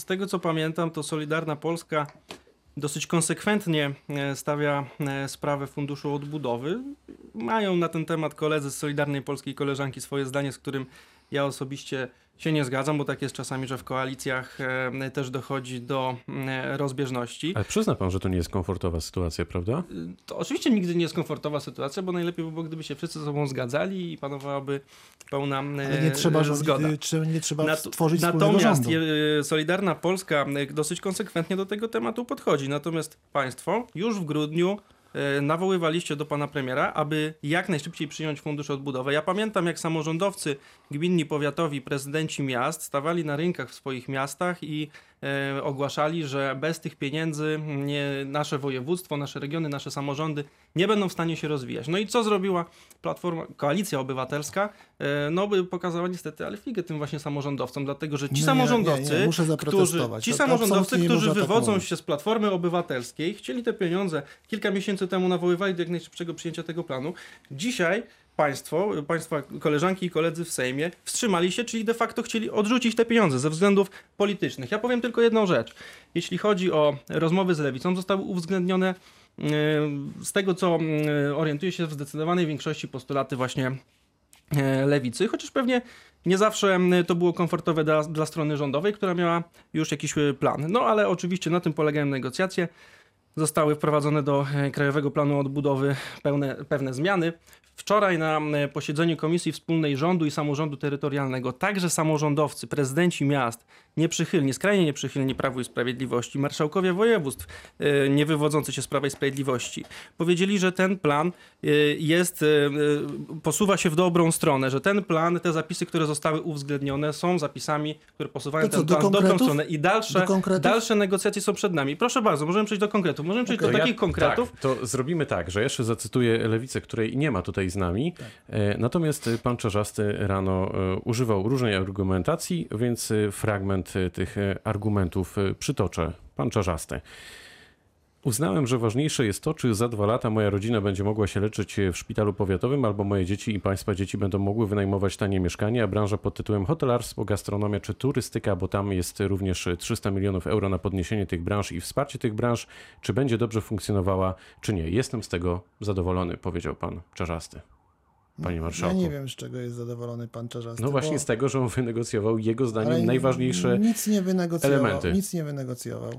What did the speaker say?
Z tego co pamiętam, to Solidarna Polska dosyć konsekwentnie e, stawia e, sprawę Funduszu Odbudowy. Mają na ten temat koledzy z Solidarnej Polskiej koleżanki swoje zdanie, z którym ja osobiście się nie zgadzam, bo tak jest czasami, że w koalicjach e, też dochodzi do e, rozbieżności. Ale przyzna pan, że to nie jest komfortowa sytuacja, prawda? To oczywiście nigdy nie jest komfortowa sytuacja, bo najlepiej by było, gdyby się wszyscy ze sobą zgadzali i panowałaby pełna Ale nie trzeba, e, zgoda. czy- nie trzeba Nat- stworzyć Natomiast rządu. je- Solidarna Polska e, dosyć konsekwentnie do tego tematu podchodzi. Natomiast państwo już w grudniu e, nawoływaliście do pana premiera, aby jak najszybciej przyjąć fundusz odbudowy. Ja pamiętam, jak samorządowcy gminni, powiatowi, prezydenci miast stawali na rynkach w swoich miastach i e, ogłaszali, że bez tych pieniędzy nie, nasze województwo, nasze regiony, nasze samorządy nie będą w stanie się rozwijać. No i co zrobiła Platforma, Koalicja Obywatelska? E, no by pokazała niestety ale figę tym właśnie samorządowcom, dlatego że ci Nie, nie, samorządowcy, nie, nie, muszę którzy, ci To- samorządowcy, nie którzy tak wywodzą mówić. się z Platformy Obywatelskiej, chcieli te pieniądze kilka miesięcy temu nawoływali do jak najszybszego przyjęcia tego planu. Dzisiaj państwo, państwa koleżanki i koledzy w Sejmie wstrzymali się, czyli de facto chcieli odrzucić te pieniądze ze względów politycznych. Ja powiem tylko jedną rzecz. Jeśli chodzi o rozmowy z lewicą, zostały uwzględnione e, z tego, co e, orientuje się w zdecydowanej większości postulaty właśnie e, lewicy, chociaż pewnie nie zawsze m, to było komfortowe dla, dla strony rządowej, która miała już jakiś plan. No ale oczywiście na tym polegają negocjacje. Zostały wprowadzone do e, Krajowego Planu Odbudowy pełne, pewne zmiany. Wczoraj na m, posiedzeniu Komisji Wspólnej Rządu i Samorządu Terytorialnego także samorządowcy, prezydenci miast, nieprzychylni, skrajnie nieprzychylni Prawu i Sprawiedliwości, marszałkowie województw e, nie wywodzący się z Prawa i Sprawiedliwości, powiedzieli, że ten plan e, jest, e, e, posuwa się w dobrą stronę, że ten plan, te zapisy, które zostały uwzględnione są zapisami, które posuwają To ten plan w dobrą stronę i dalsze, dalsze negocjacje są przed nami. Proszę bardzo, możemy przejść do konkretów. Możemy przejść Okej. do takich konkretów, Tak, to zrobimy tak, że jeszcze zacytuję Lewicę, której nie ma tutaj z nami. Tak. E, Natomiast pan Czarzasty rano e, używał różnej argumentacji, więc e, fragment tych argumentów przytoczę. Pan Czarzasty. Uznałem, że ważniejsze jest to, czy za dwa lata moja rodzina będzie mogła się leczyć w szpitalu powiatowym, albo moje dzieci i państwa dzieci będą mogły wynajmować tanie mieszkanie, a branża pod tytułem hotelarstwo, gastronomia czy turystyka, bo tam jest również 300 milionów euro na podniesienie tych branż i wsparcie tych branż, czy będzie dobrze funkcjonowała, czy nie. Jestem z tego zadowolony, powiedział pan Czarzasty. Panie Ja marszałku. nie wiem, z czego jest zadowolony pan Czarzasty. No właśnie bo- z tego, że on wynegocjował jego zdaniem ale najważniejsze Nic nie wynegocjował. elementy. Nic nie wynegocjował.